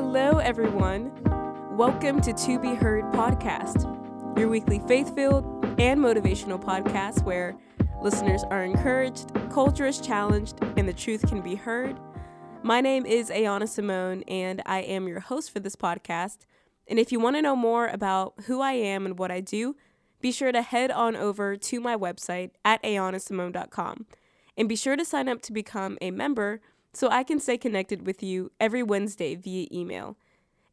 Hello, everyone. Welcome to To Be Heard podcast, your weekly faith filled and motivational podcast where listeners are encouraged, culture is challenged, and the truth can be heard. My name is Ayana Symone, and I am your host for this podcast. And if you want to know more about who I am and what I do, be sure to head on over to my website at ayanasymone.com and be sure to sign up to become a member so I can stay connected with you every Wednesday via email.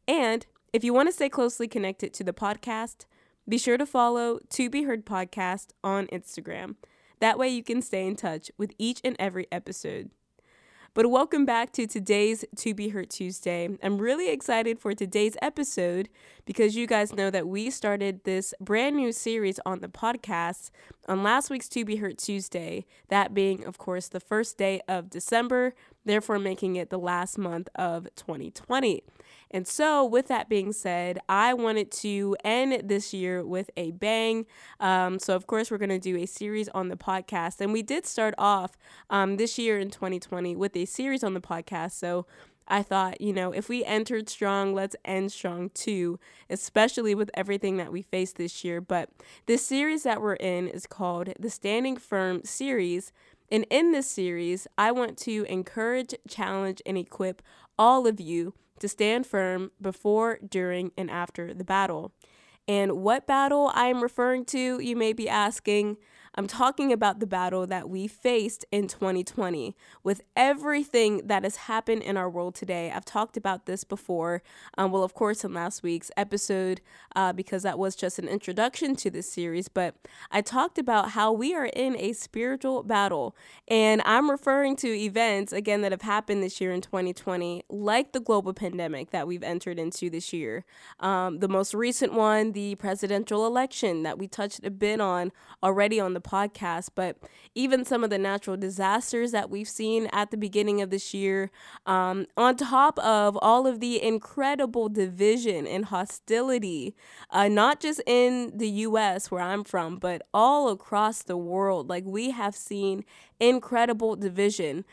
And if you want to stay closely connected to the podcast, be sure to follow To Be Heard Podcast on Instagram. That way you can stay in touch with each and every episode. But welcome back to today's To Be Heard Tuesday. I'm really excited for today's episode because you guys know that we started this brand new series on the podcast on last week's To Be Heard Tuesday, that being, of course, the first day of December, therefore making it the last month of 2020. And so, with that being said, I wanted to end this year with a bang. Um, so, of course, we're going to do a series on the podcast. And we did start off um, this year in 2020 with a series on the podcast. So, I thought, you know, if we entered strong, let's end strong too, especially with everything that we faced this year. But this series that we're in is called the Standing Firm series. And in this series, I want to encourage, challenge, and equip all of you to stand firm before, during, and after the battle. And what battle I am referring to, you may be asking. I'm talking about the battle that we faced in 2020 with everything that has happened in our world today. I've talked about this before, um, well, of course, in last week's episode, uh, because that was just an introduction to this series. But I talked about how we are in a spiritual battle. And I'm referring to events, again, that have happened this year in 2020, like the global pandemic that we've entered into this year. Um, the most recent one, the presidential election that we touched a bit on already on the podcast, but even some of the natural disasters that we've seen at the beginning of this year, um, on top of all of the incredible division and hostility, uh, not just in the US where I'm from, but all across the world. Like we have seen incredible division.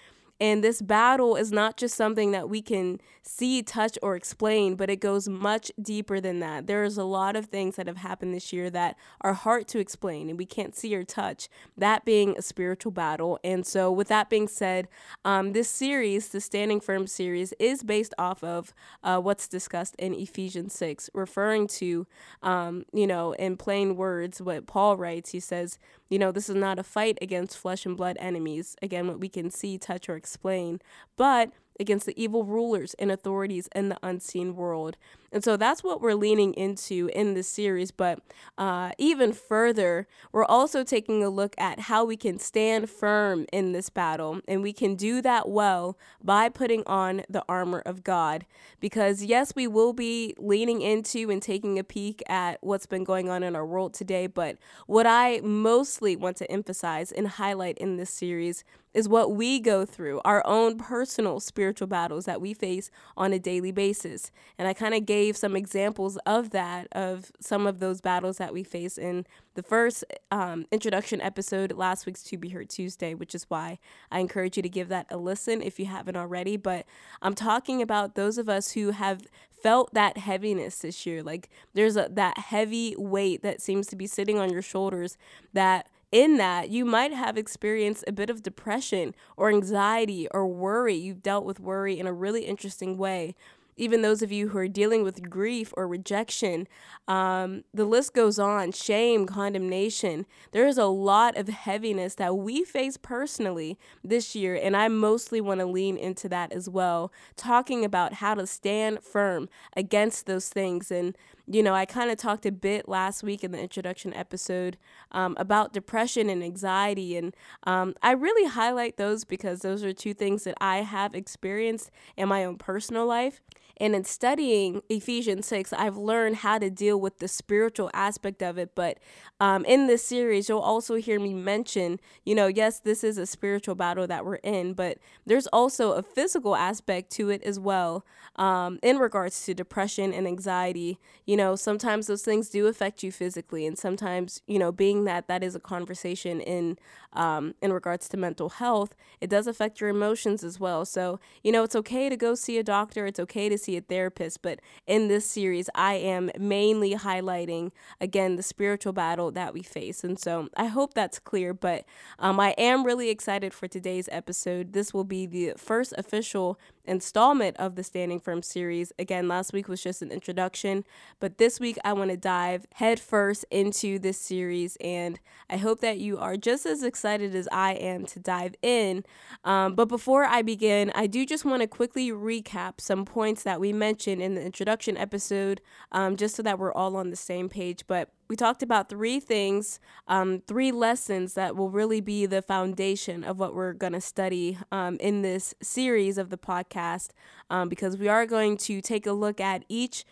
And this battle is not just something that we can see, touch, or explain, but it goes much deeper than that. There's a lot of things that have happened this year that are hard to explain and we can't see or touch, that being a spiritual battle. And so, with that being said, um, this series, the Standing Firm series, is based off of uh, what's discussed in Ephesians 6, referring to, um, you know, in plain words, what Paul writes. He says, you know, this is not a fight against flesh and blood enemies, again, what we can see, touch, or explain, but against the evil rulers and authorities in the unseen world. And so that's what we're leaning into in this series. But uh, even further, we're also taking a look at how we can stand firm in this battle. And we can do that well by putting on the armor of God. Because, yes, we will be leaning into and taking a peek at what's been going on in our world today. But what I mostly want to emphasize and highlight in this series is what we go through, our own personal spiritual battles that we face on a daily basis. And I kind of gave gave some examples of that, of some of those battles that we face in the first um, introduction episode, last week's To Be Heard Tuesday, which is why I encourage you to give that a listen if you haven't already. But I'm talking about those of us who have felt that heaviness this year. Like there's a, that heavy weight that seems to be sitting on your shoulders that in that, you might have experienced a bit of depression or anxiety or worry. You've dealt with worry in a really interesting way even those of you who are dealing with grief or rejection. Um, the list goes on shame, condemnation. There is a lot of heaviness that we face personally this year, and I mostly want to lean into that as well, talking about how to stand firm against those things. And, you know, I kind of talked a bit last week in the introduction episode um, about depression and anxiety, and um, I really highlight those because those are two things that I have experienced in my own personal life. And in studying Ephesians 6, I've learned how to deal with the spiritual aspect of it. But um, in this series, you'll also hear me mention, you know, yes, this is a spiritual battle that we're in, but there's also a physical aspect to it as well um, in regards to depression and anxiety. You know, sometimes those things do affect you physically. And sometimes, you know, being that that is a conversation in, um, in regards to mental health, it does affect your emotions as well. So, you know, it's okay to go see a doctor. It's okay to see a therapist, but in this series, I am mainly highlighting again the spiritual battle that we face. And so I hope that's clear, but um, I am really excited for today's episode. This will be the first official installment of the Standing Firm series. Again, last week was just an introduction, but this week I want to dive headfirst into this series, and I hope that you are just as excited as I am to dive in. Um, but before I begin, I do just want to quickly recap some points that we mentioned in the introduction episode, um, just so that we're all on the same page. But we talked about three things, um, three lessons that will really be the foundation of what we're going to study um, in this series of the podcast, um, because we are going to take a look at each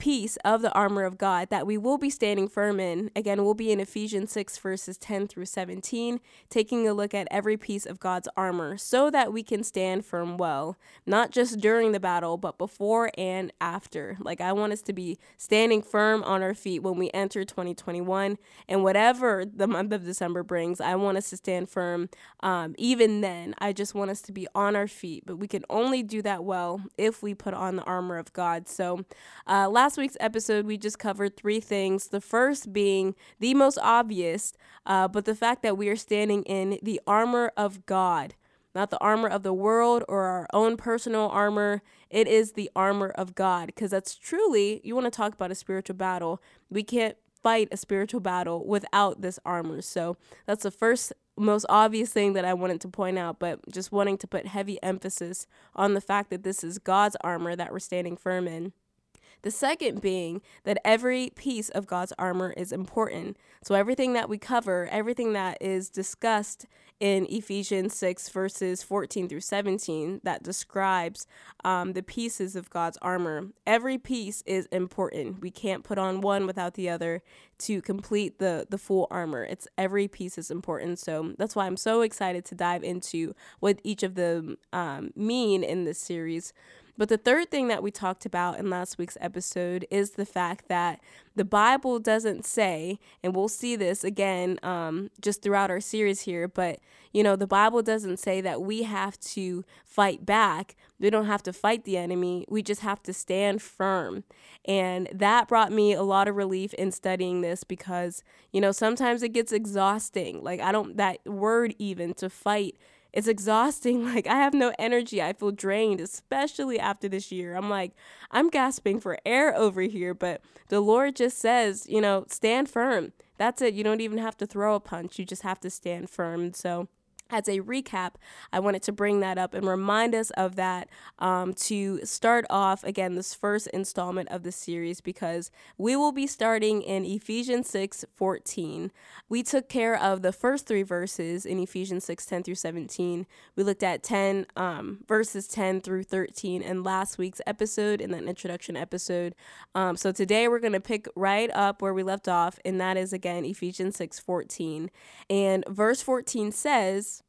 piece of the armor of God that we will be standing firm in. Again, we'll be in Ephesians 6, verses 10 through 17, taking a look at every piece of God's armor so that we can stand firm well, not just during the battle, but before and after. Like, I want us to be standing firm on our feet when we enter 2021, and whatever the month of December brings, I want us to stand firm. Um, even then, I just want us to be on our feet, but we can only do that well if we put on the armor of God. So, uh, last last week's episode, we just covered three things. The first being the most obvious, uh, but the fact that we are standing in the armor of God, not the armor of the world or our own personal armor. It is the armor of God, because that's truly, you want to talk about a spiritual battle. We can't fight a spiritual battle without this armor. So that's the first most obvious thing that I wanted to point out, but just wanting to put heavy emphasis on the fact that this is God's armor that we're standing firm in. The second being that every piece of God's armor is important. So, everything that we cover, everything that is discussed in Ephesians 6, verses 14 through 17, that describes um, the pieces of God's armor, every piece is important. We can't put on one without the other to complete the, the full armor. It's every piece is important. So, that's why I'm so excited to dive into what each of them um, mean in this series. But the third thing that we talked about in last week's episode is the fact that the Bible doesn't say, and we'll see this again um, just throughout our series here, but you know, the Bible doesn't say that we have to fight back. We don't have to fight the enemy. We just have to stand firm. And that brought me a lot of relief in studying this because, you know, sometimes it gets exhausting. Like, I don't, that word even to fight it's exhausting. Like, I have no energy. I feel drained, especially after this year. I'm like, I'm gasping for air over here. But the Lord just says, you know, stand firm. That's it. You don't even have to throw a punch, you just have to stand firm. So, as a recap, I wanted to bring that up and remind us of that um, to start off again this first installment of the series because we will be starting in Ephesians 6 14. We took care of the first three verses in Ephesians 6 10 through 17. We looked at 10 um, verses 10 through 13 in last week's episode, in that introduction episode. Um, so today we're going to pick right up where we left off, and that is again Ephesians 6 14. And verse 14 says,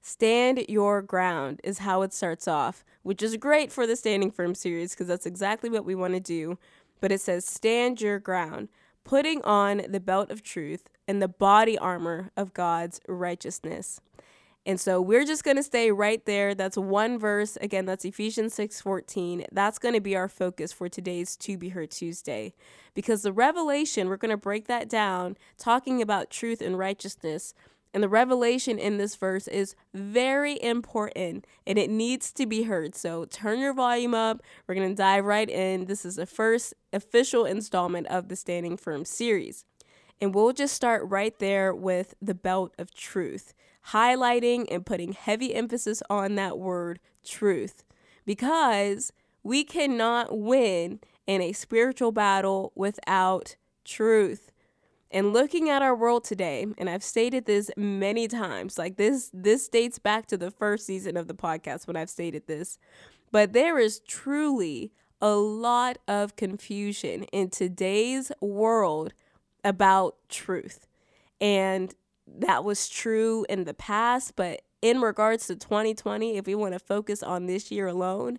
Stand your ground is how it starts off, which is great for the Standing Firm series because that's exactly what we want to do. But it says, Stand your ground, putting on the belt of truth and the body armor of God's righteousness. And so we're just going to stay right there. That's one verse. Again, that's Ephesians 6:14. That's going to be our focus for today's To Be Heard Tuesday. Because the revelation, we're going to break that down talking about truth and righteousness. And the revelation in this verse is very important and it needs to be heard. So turn your volume up. We're going to dive right in. This is the first official installment of the Standing Firm series. And we'll just start right there with the belt of truth, highlighting and putting heavy emphasis on that word truth because we cannot win in a spiritual battle without truth. And looking at our world today, and I've stated this many times, like this this dates back to the first season of the podcast when I've stated this, but there is truly a lot of confusion in today's world about truth. And that was true in the past, but in regards to 2020, if we want to focus on this year alone,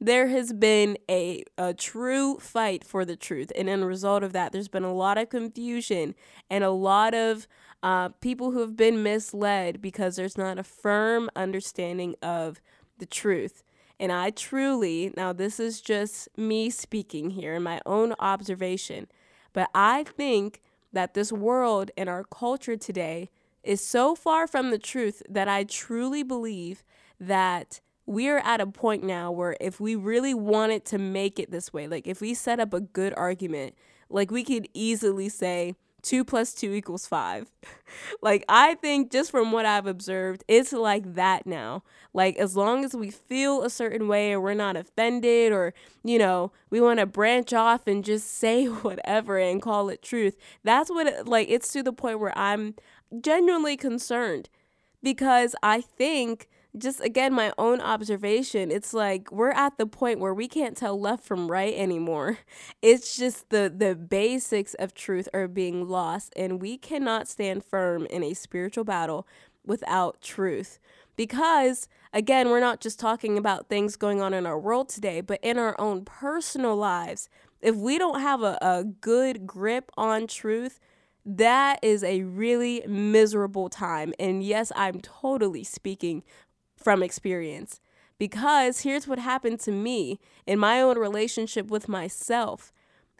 there has been a, a true fight for the truth. And in a result of that, there's been a lot of confusion and a lot of uh, people who have been misled because there's not a firm understanding of the truth. And I truly, now this is just me speaking here in my own observation, but I think that this world and our culture today is so far from the truth that I truly believe that we're at a point now where if we really wanted to make it this way, like if we set up a good argument, like we could easily say, two plus two equals five. like, I think just from what I've observed, it's like that now. Like, as long as we feel a certain way or we're not offended or, you know, we want to branch off and just say whatever and call it truth, that's what, it, like, it's to the point where I'm genuinely concerned because I think just again my own observation it's like we're at the point where we can't tell left from right anymore. It's just the the basics of truth are being lost and we cannot stand firm in a spiritual battle without truth. Because again we're not just talking about things going on in our world today but in our own personal lives. If we don't have a, a good grip on truth that is a really miserable time. And yes, I'm totally speaking from experience. Because here's what happened to me in my own relationship with myself.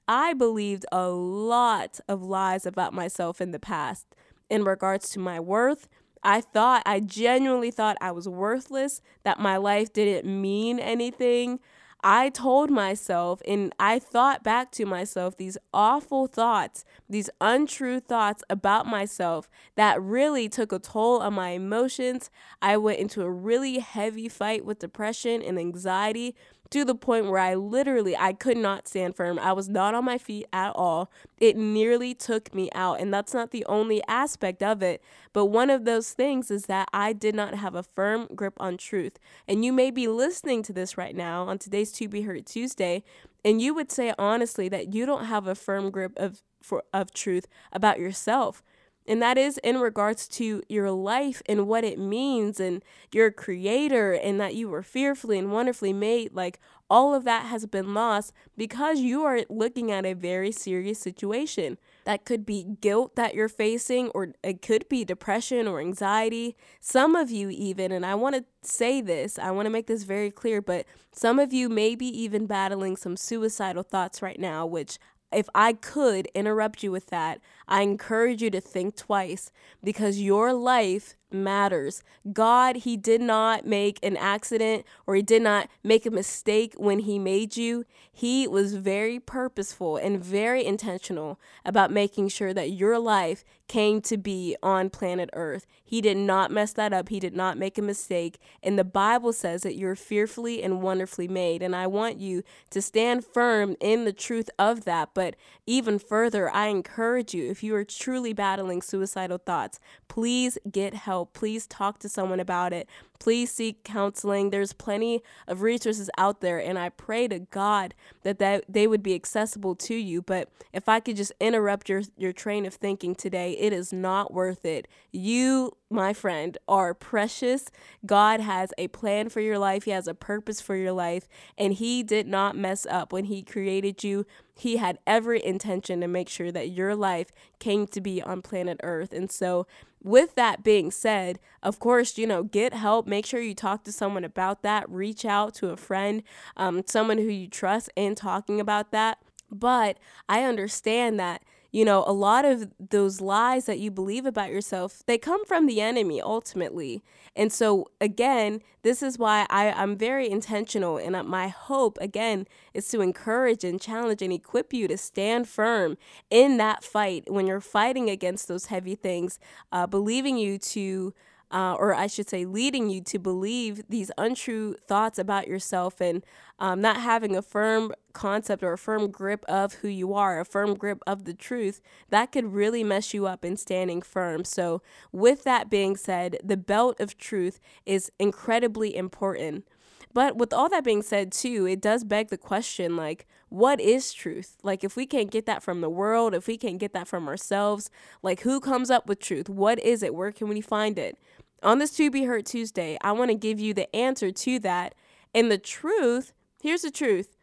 I believed a lot of lies about myself in the past in regards to my worth. I thought, I genuinely thought I was worthless, that my life didn't mean anything. I told myself and I thought back to myself these awful thoughts, these untrue thoughts about myself that really took a toll on my emotions. I went into a really heavy fight with depression and anxiety to the point where I literally I could not stand firm. I was not on my feet at all. It nearly took me out and that's not the only aspect of it, but one of those things is that I did not have a firm grip on truth. And you may be listening to this right now on today's To Be Heard Tuesday and you would say honestly that you don't have a firm grip of for, of truth about yourself. And that is in regards to your life and what it means and your creator and that you were fearfully and wonderfully made. Like all of that has been lost because you are looking at a very serious situation. That could be guilt that you're facing, or it could be depression or anxiety. Some of you, even, and I want to say this, I want to make this very clear, but some of you may be even battling some suicidal thoughts right now, which if I could interrupt you with that, I encourage you to think twice because your life matters. God, He did not make an accident or He did not make a mistake when He made you. He was very purposeful and very intentional about making sure that your life came to be on planet Earth. He did not mess that up. He did not make a mistake. And the Bible says that you're fearfully and wonderfully made. And I want you to stand firm in the truth of that. But even further, I encourage you, if you are truly battling suicidal thoughts, please get help. Please talk to someone about it please seek counseling. There's plenty of resources out there, and I pray to God that, that they would be accessible to you. But if I could just interrupt your, your train of thinking today, it is not worth it. You, my friend, are precious. God has a plan for your life, He has a purpose for your life, and He did not mess up when He created you. He had every intention to make sure that your life came to be on planet Earth. And so, with that being said, of course, you know, get help. Make sure you talk to someone about that. Reach out to a friend, um, someone who you trust in talking about that. But I understand that you know, a lot of those lies that you believe about yourself, they come from the enemy ultimately. And so, again, this is why I, I'm very intentional. And my hope, again, is to encourage and challenge and equip you to stand firm in that fight when you're fighting against those heavy things, uh, believing you to uh, or I should say, leading you to believe these untrue thoughts about yourself and um, not having a firm concept or a firm grip of who you are, a firm grip of the truth, that could really mess you up in standing firm. So, with that being said, the belt of truth is incredibly important. But with all that being said, too, it does beg the question like, what is truth? Like, if we can't get that from the world, if we can't get that from ourselves, like, who comes up with truth? What is it? Where can we find it? On this To Be Heard Tuesday, I want to give you the answer to that. And the truth, here's the truth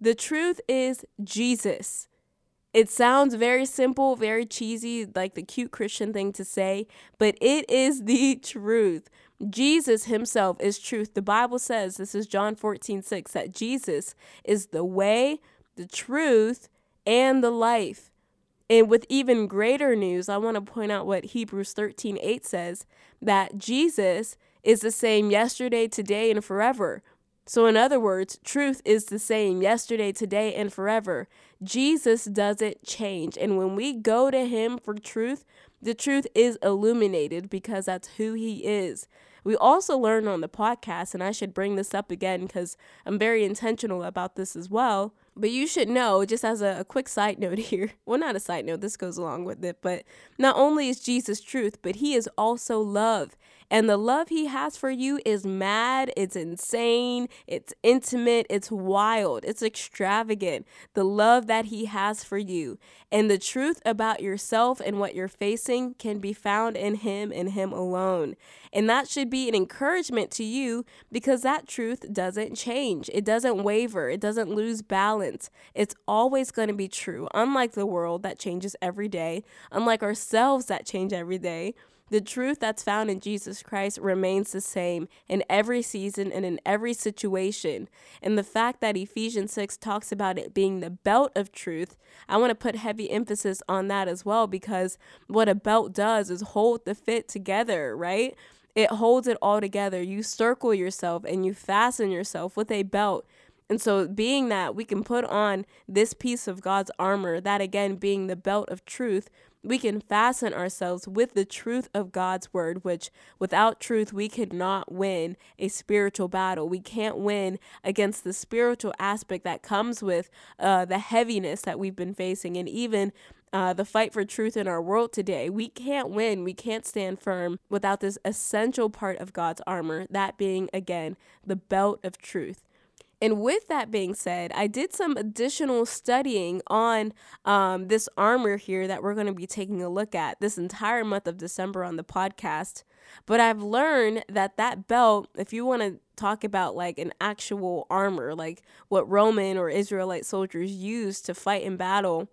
the truth is Jesus. It sounds very simple, very cheesy, like the cute Christian thing to say, but it is the truth. Jesus himself is truth. The Bible says, this is John 14, 6, that Jesus is the way, the truth, and the life. And with even greater news, I want to point out what Hebrews 13, 8 says that Jesus is the same yesterday, today, and forever. So, in other words, truth is the same yesterday, today, and forever. Jesus doesn't change. And when we go to Him for truth, the truth is illuminated because that's who He is. We also learned on the podcast, and I should bring this up again because I'm very intentional about this as well. But you should know, just as a, a, quick side note here, well, not a side note, this goes along with it, but not only is Jesus truth, but he is also love. And the love he has for you is mad, it's insane, it's intimate, it's wild, it's extravagant. The love that he has for you. And the truth about yourself and what you're facing can be found in him and him alone. And that should be an encouragement to you because that truth doesn't change. It doesn't waver. It doesn't lose balance. It's always going to be true. Unlike the world that changes every day, unlike ourselves that change every day, the truth that's found in Jesus Christ remains the same in every season and in every situation. And the fact that Ephesians 6 talks about it being the belt of truth, I want to put heavy emphasis on that as well because what a belt does is hold the fit together, right? It holds it all together. You circle yourself and you fasten yourself with a belt. And so, being that we can put on this piece of God's armor, that again being the belt of truth, we can fasten ourselves with the truth of God's word, which without truth, we could not win a spiritual battle. We can't win against the spiritual aspect that comes with uh, the heaviness that we've been facing and even uh, the fight for truth in our world today. We can't win, we can't stand firm without this essential part of God's armor, that being, again, the belt of truth. And with that being said, I did some additional studying on um, this armor here that we're going to be taking a look at this entire month of December on the podcast. But I've learned that that belt, if you want to talk about like an actual armor, like what Roman or Israelite soldiers used to fight in battle,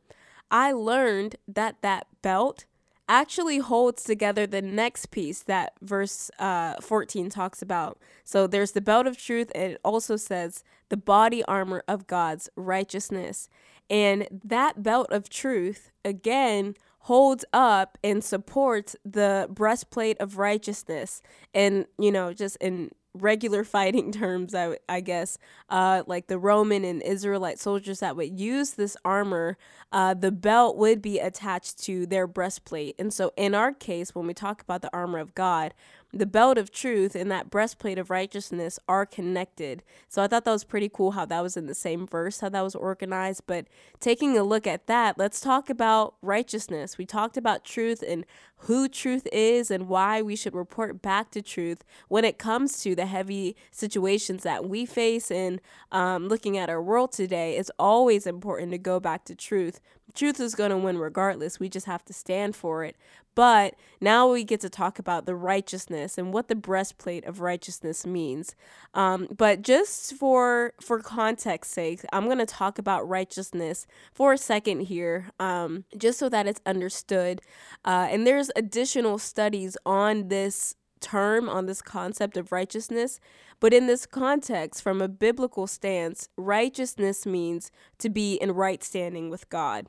I learned that that belt actually holds together the next piece that verse uh, 14 talks about. So there's the belt of truth, and it also says the body armor of God's righteousness. And that belt of truth, again, holds up and supports the breastplate of righteousness. And, you know, just in regular fighting terms, I, I guess, uh, like the Roman and Israelite soldiers that would use this armor, uh, the belt would be attached to their breastplate. And so, in our case, when we talk about the armor of God, the belt of truth and that breastplate of righteousness are connected. So I thought that was pretty cool how that was in the same verse, how that was organized. But taking a look at that, let's talk about righteousness. We talked about truth and who truth is and why we should report back to truth when it comes to the heavy situations that we face and um, looking at our world today. It's always important to go back to truth truth is going to win regardless. We just have to stand for it. But now we get to talk about the righteousness and what the breastplate of righteousness means. Um, but just for for context sake, I'm going to talk about righteousness for a second here, um, just so that it's understood. Uh, and there's additional studies on this term on this concept of righteousness. But in this context, from a biblical stance, righteousness means to be in right standing with God.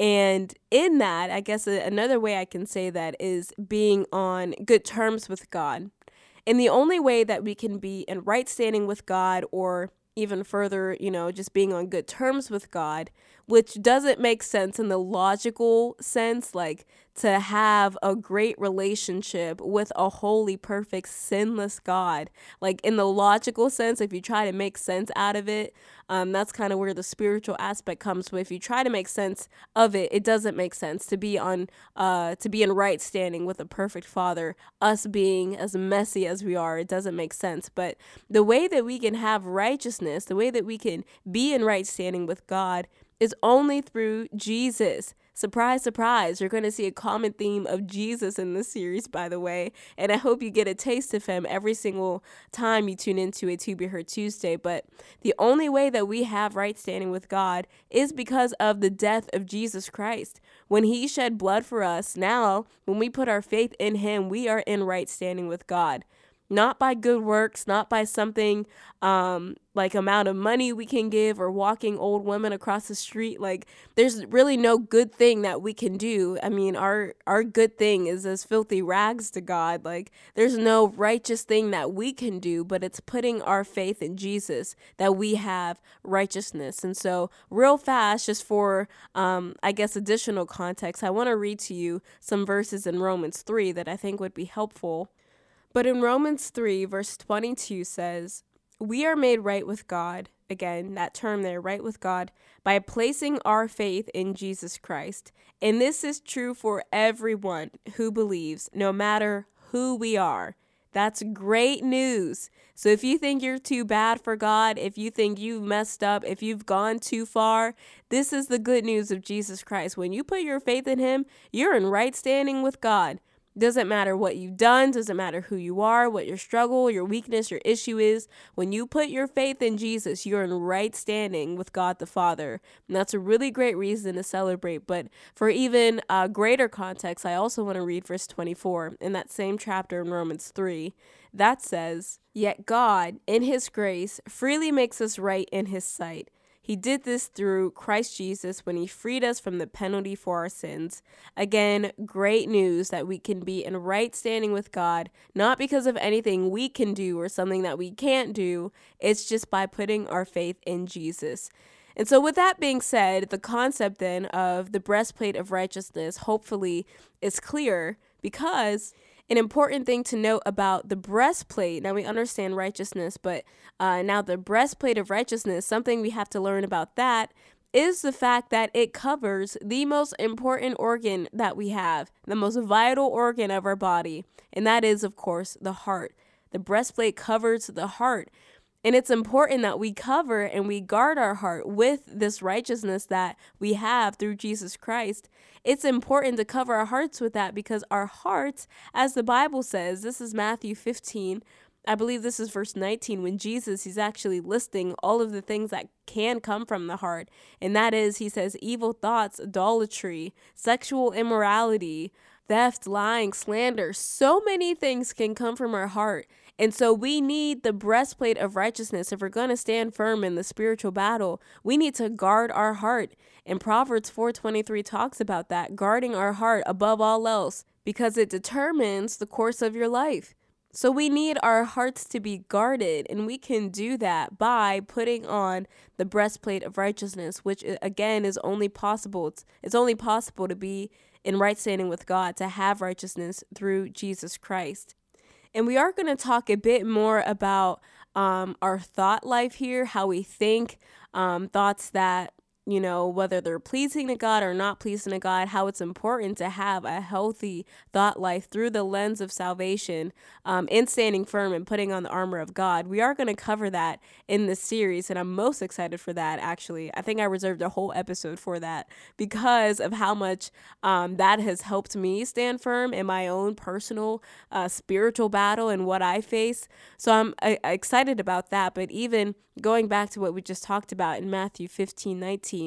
And in that, I guess another way I can say that is being on good terms with God. And the only way that we can be in right standing with God or even further, you know, just being on good terms with God, which doesn't make sense in the logical sense, like to have a great relationship with a holy, perfect, sinless God. Like in the logical sense, if you try to make sense out of it, um, that's kind of where the spiritual aspect comes. With if you try to make sense of it, it doesn't make sense to be on, uh, to be in right standing with a perfect Father. Us being as messy as we are, it doesn't make sense. But the way that we can have righteousness, the way that we can be in right standing with God, is only through Jesus. Surprise, surprise, you're going to see a common theme of Jesus in this series, by the way. And I hope you get a taste of him every single time you tune into a To Be Heard Tuesday. But the only way that we have right standing with God is because of the death of Jesus Christ. When he shed blood for us, now, when we put our faith in him, we are in right standing with God not by good works, not by something um, like amount of money we can give or walking old women across the street. Like there's really no good thing that we can do. I mean, our our good thing is as filthy rags to God. Like there's no righteous thing that we can do, but it's putting our faith in Jesus that we have righteousness. And so, real fast, just for um, I guess additional context, I want to read to you some verses in Romans three that I think would be helpful but in Romans 3, verse 22 says, We are made right with God, again, that term there, right with God, by placing our faith in Jesus Christ. And this is true for everyone who believes, no matter who we are. That's great news. So if you think you're too bad for God, if you think you've messed up, if you've gone too far, this is the good news of Jesus Christ. When you put your faith in Him, you're in right standing with God. Doesn't matter what you've done, doesn't matter who you are, what your struggle, your weakness, your issue is. When you put your faith in Jesus, you're in right standing with God the Father. And that's a really great reason to celebrate. But for even greater context, I also want to read verse 24 in that same chapter in Romans 3. That says, Yet God, in His grace, freely makes us right in His sight he did this through Christ Jesus when he freed us from the penalty for our sins. Again, great news that we can be in right standing with God, not because of anything we can do or something that we can't do. It's just by putting our faith in Jesus. And so, with that being said, the concept then of the breastplate of righteousness hopefully is clear because an important thing to note about the breastplate. Now we understand righteousness but uh, now the breastplate of righteousness something we have to learn about that is the fact that it covers the most important organ that we have the most vital organ of our body and that is of course the heart. The breastplate covers the heart and it's important that we cover and we guard our heart with this righteousness that we have through Jesus Christ. It's important to cover our hearts with that because our hearts, as the Bible says, this is Matthew 15. I believe this is verse 19 when Jesus he's actually listing all of the things that can come from the heart. And that is he says evil thoughts, idolatry, sexual immorality, theft, lying, slander. So many things can come from our heart. And so we need the breastplate of righteousness. If we're going to stand firm in the spiritual battle, we need to guard our heart. And Proverbs 4:23 talks about that, guarding our heart above all else, because it determines the course of your life. So we need our hearts to be guarded, and we can do that by putting on the breastplate of righteousness, which uh, again is only possible. It's, it's only possible to be in right standing with God, to have righteousness through Jesus Christ. And we are going to talk a bit more about um, our thought life here, how we think, um, thoughts that you know, whether they're pleasing to God or not pleasing to God, how it's important to have a healthy thought life through the lens of salvation um, and standing firm and putting on the armor of God. We are going to cover that in this series, and I'm most excited for that, actually. I think I reserved a whole episode for that because of how much um, that has helped me stand firm in my own personal uh, spiritual battle and what I face. So I'm uh, excited about that, but even going back to what we just talked about in Matthew 15 19,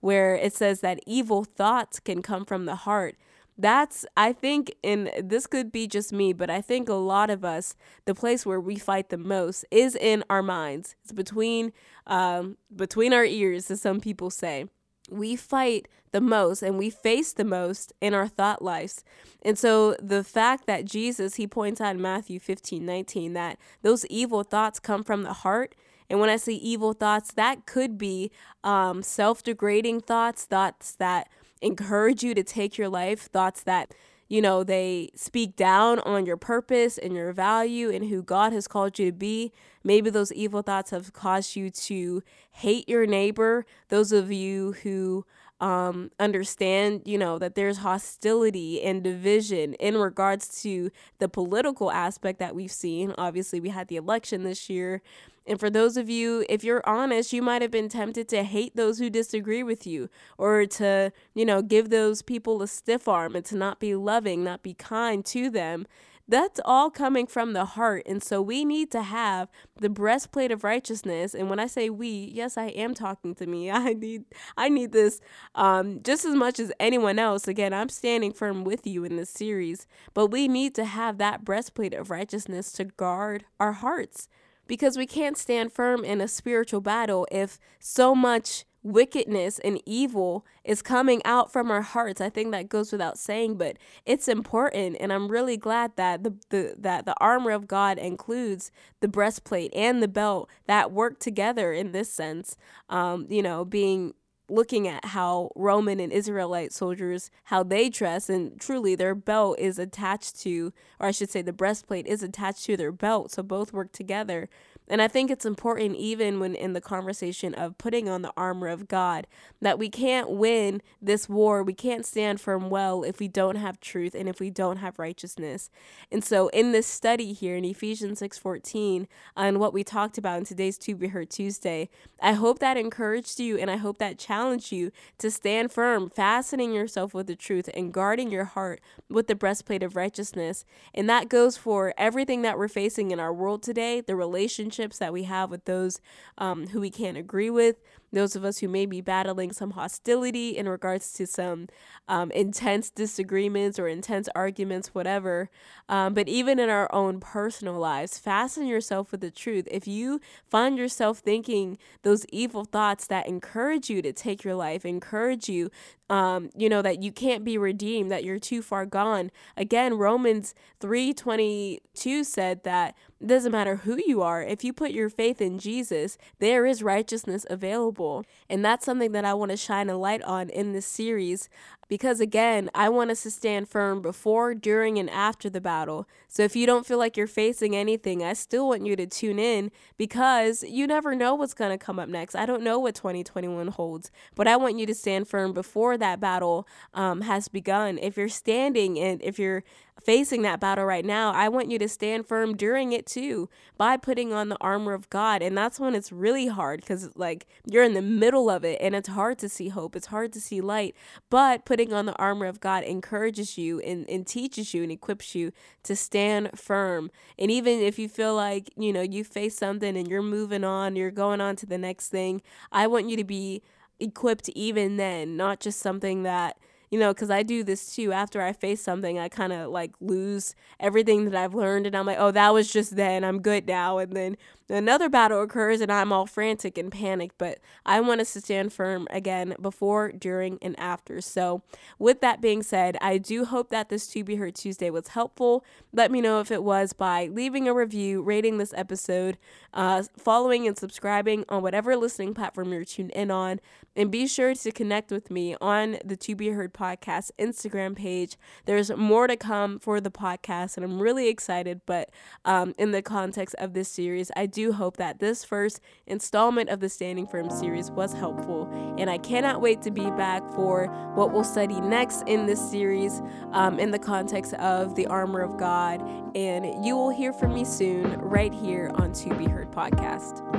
where it says that evil thoughts can come from the heart. That's, I think, and this could be just me, but I think a lot of us, the place where we fight the most is in our minds. It's between, um, between our ears, as some people say we fight the most and we face the most in our thought lives. And so the fact that Jesus, he points out in Matthew 15 19, that those evil thoughts come from the heart, and when I say evil thoughts, that could be um, self degrading thoughts, thoughts that encourage you to take your life, thoughts that, you know, they speak down on your purpose and your value and who God has called you to be. Maybe those evil thoughts have caused you to hate your neighbor. Those of you who um, understand, you know, that there's hostility and division in regards to the political aspect that we've seen. Obviously, we had the election this year, And for those of you, if you're honest, you might have been tempted to hate those who disagree with you or to, you know, give those people a stiff arm and to not be loving, not be kind to them. That's all coming from the heart. And so we need to have the breastplate of righteousness. And when I say we, yes, I am talking to me. I need I need this um, just as much as anyone else. Again, I'm standing firm with you in this series, but we need to have that breastplate of righteousness to guard our hearts because we can't stand firm in a spiritual battle if so much wickedness and evil is coming out from our hearts. I think that goes without saying, but it's important and I'm really glad that the, the that the armor of God includes the breastplate and the belt that work together in this sense. Um, you know, being looking at how Roman and Israelite soldiers how they dress and truly their belt is attached to or I should say the breastplate is attached to their belt. So both work together and I think it's important, even when in the conversation of putting on the armor of God, that we can't win this war. We can't stand firm well if we don't have truth and if we don't have righteousness. And so, in this study here in Ephesians 6:14, and what we talked about in today's To Be Heard Tuesday, I hope that encouraged you and I hope that challenged you to stand firm, fastening yourself with the truth and guarding your heart with the breastplate of righteousness. And that goes for everything that we're facing in our world today, the relationship relationships that we have with those um, who we can't agree with, those of us who may be battling some hostility in regards to some um, intense disagreements or intense arguments, whatever. Um, but even in our own personal lives, fasten yourself with the truth. If you find yourself thinking those evil thoughts that encourage you to take your life, encourage you, um, you know, that you can't be redeemed, that you're too far gone. Again, Romans 3:22 said that it doesn't matter who you are, if you put your faith in Jesus, there is righteousness available and that's something that I want to shine a light on in this series because again, I want us to stand firm before, during, and after the battle. So if you don't feel like you're facing anything, I still want you to tune in because you never know what's going to come up next. I don't know what 2021 holds, but I want you to stand firm before that battle um, has begun. If you're standing and if you're facing that battle right now, I want you to stand firm during it too by putting on the armor of God. And that's when it's really hard because, like, you're in the middle of it and it's hard to see hope, it's hard to see light. But putting on the armor of God encourages you and, and teaches you and equips you to stand firm. And even if you feel like, you know, you face something and you're moving on, you're going on to the next thing, I want you to be equipped even then, not just something that you know, because I do this too. After I face something, I kind of like lose everything that I've learned, and I'm like, oh, that was just then. I'm good now. And then another battle occurs, and I'm all frantic and panicked. But I want us to stand firm again before, during, and after. So, with that being said, I do hope that this To Be Heard Tuesday was helpful. Let me know if it was by leaving a review, rating this episode, uh, following and subscribing on whatever listening platform you're tuned in on. And be sure to connect with me on the To Be Heard podcast Instagram page. There's more to come for the podcast, and I'm really excited. But um, in the context of this series, I do hope that this first installment of the Standing Firm series was helpful. And I cannot wait to be back for what we'll study next in this series um, in the context of the armor of God. And you will hear from me soon right here on To Be Heard podcast.